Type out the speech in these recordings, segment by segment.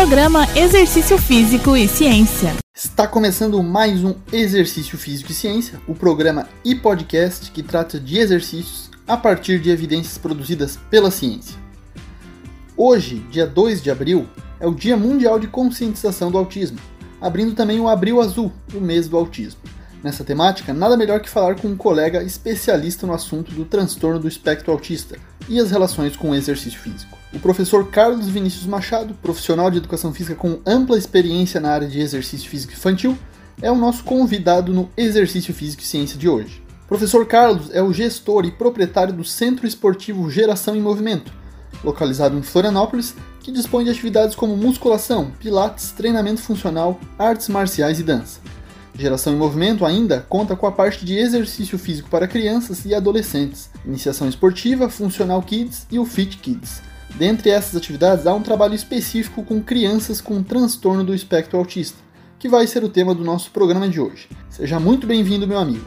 Programa Exercício Físico e Ciência. Está começando mais um Exercício Físico e Ciência, o programa e podcast que trata de exercícios a partir de evidências produzidas pela ciência. Hoje, dia 2 de abril, é o Dia Mundial de Conscientização do Autismo, abrindo também o Abril Azul, o mês do autismo. Nessa temática, nada melhor que falar com um colega especialista no assunto do transtorno do espectro autista e as relações com o exercício físico. O professor Carlos Vinícius Machado, profissional de educação física com ampla experiência na área de exercício físico infantil, é o nosso convidado no Exercício Físico e Ciência de hoje. Professor Carlos é o gestor e proprietário do Centro Esportivo Geração em Movimento, localizado em Florianópolis, que dispõe de atividades como musculação, pilates, treinamento funcional, artes marciais e dança. Geração em Movimento ainda conta com a parte de exercício físico para crianças e adolescentes, iniciação esportiva, Funcional Kids e o Fit Kids. Dentre essas atividades, há um trabalho específico com crianças com transtorno do espectro autista, que vai ser o tema do nosso programa de hoje. Seja muito bem-vindo, meu amigo.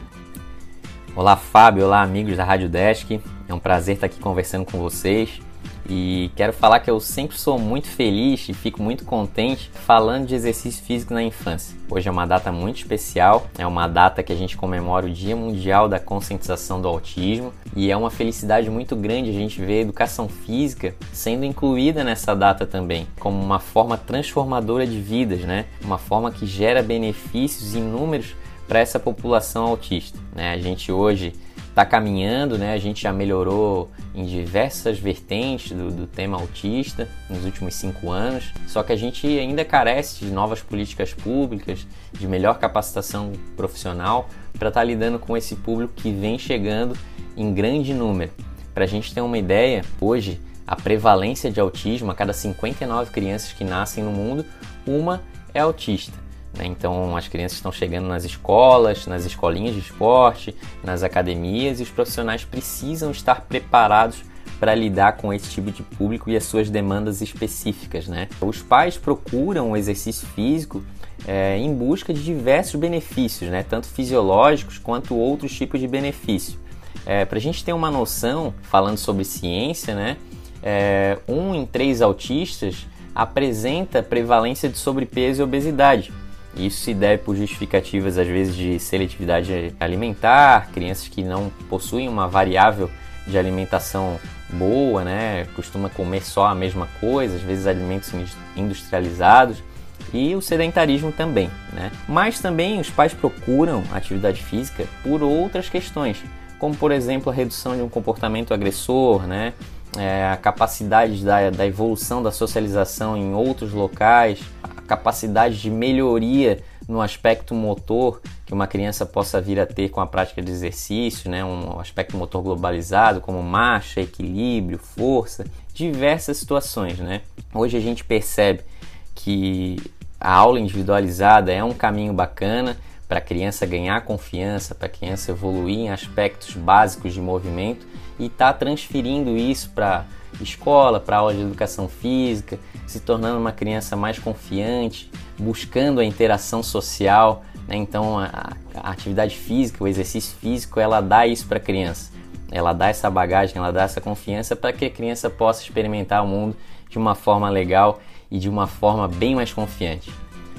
Olá, Fábio. Olá, amigos da Rádio Desk. É um prazer estar aqui conversando com vocês. E quero falar que eu sempre sou muito feliz e fico muito contente falando de exercício físico na infância. Hoje é uma data muito especial, é uma data que a gente comemora o Dia Mundial da Conscientização do Autismo e é uma felicidade muito grande a gente ver a educação física sendo incluída nessa data também, como uma forma transformadora de vidas, né? Uma forma que gera benefícios inúmeros para essa população autista. Né? A gente hoje está caminhando, né? A gente já melhorou em diversas vertentes do, do, tema autista nos últimos cinco anos, só que a gente ainda carece de novas políticas públicas, de melhor capacitação profissional para estar tá lidando com esse público que vem chegando em grande número. Para a gente ter uma ideia, hoje a prevalência de autismo a cada 59 crianças que nascem no mundo, uma é autista. Né? Então, as crianças estão chegando nas escolas, nas escolinhas de esporte, nas academias e os profissionais precisam estar preparados para lidar com esse tipo de público e as suas demandas específicas. Né? Os pais procuram o exercício físico é, em busca de diversos benefícios, né? tanto fisiológicos quanto outros tipos de benefício. É, para a gente ter uma noção, falando sobre ciência, né? É, um em três autistas apresenta prevalência de sobrepeso e obesidade. Isso se deve por justificativas, às vezes, de seletividade alimentar, crianças que não possuem uma variável de alimentação boa, né? Costuma comer só a mesma coisa, às vezes alimentos industrializados e o sedentarismo também, né? Mas também os pais procuram atividade física por outras questões, como por exemplo a redução de um comportamento agressor, né? É, a capacidade da, da evolução da socialização em outros locais, capacidade de melhoria no aspecto motor que uma criança possa vir a ter com a prática de exercício, né? um aspecto motor globalizado, como marcha, equilíbrio, força, diversas situações. Né? Hoje a gente percebe que a aula individualizada é um caminho bacana para a criança ganhar confiança, para a criança evoluir em aspectos básicos de movimento e está transferindo isso para escola, para aula de educação física, se tornando uma criança mais confiante, buscando a interação social. Né? Então, a, a, atividade física, o exercício físico, ela dá isso para a criança. Ela dá essa bagagem, ela dá essa confiança para que a criança possa experimentar o mundo de uma forma legal e de uma forma bem mais confiante.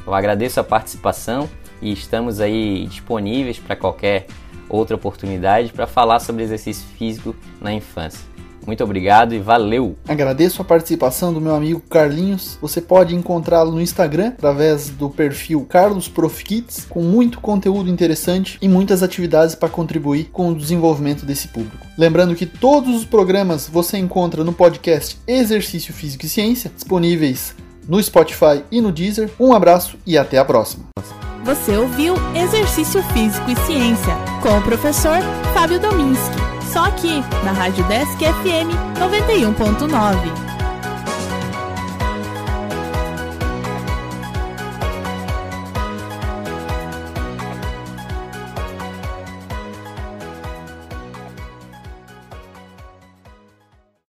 Eu agradeço a participação e estamos aí disponíveis para qualquer outra oportunidade para falar sobre exercício físico na infância. Muito obrigado e valeu! Agradeço a participação do meu amigo Carlinhos. Você pode encontrá-lo no Instagram através do perfil Carlos Prof Kids, com muito conteúdo interessante e muitas atividades para contribuir com o desenvolvimento desse público. Lembrando que todos os programas você encontra no podcast Exercício Físico e Ciência, disponíveis no Spotify e no Deezer. Um abraço e até a próxima. Você ouviu Exercício Físico e Ciência com o professor Fábio Dominski só aqui na Rádio Desk FM 91.9.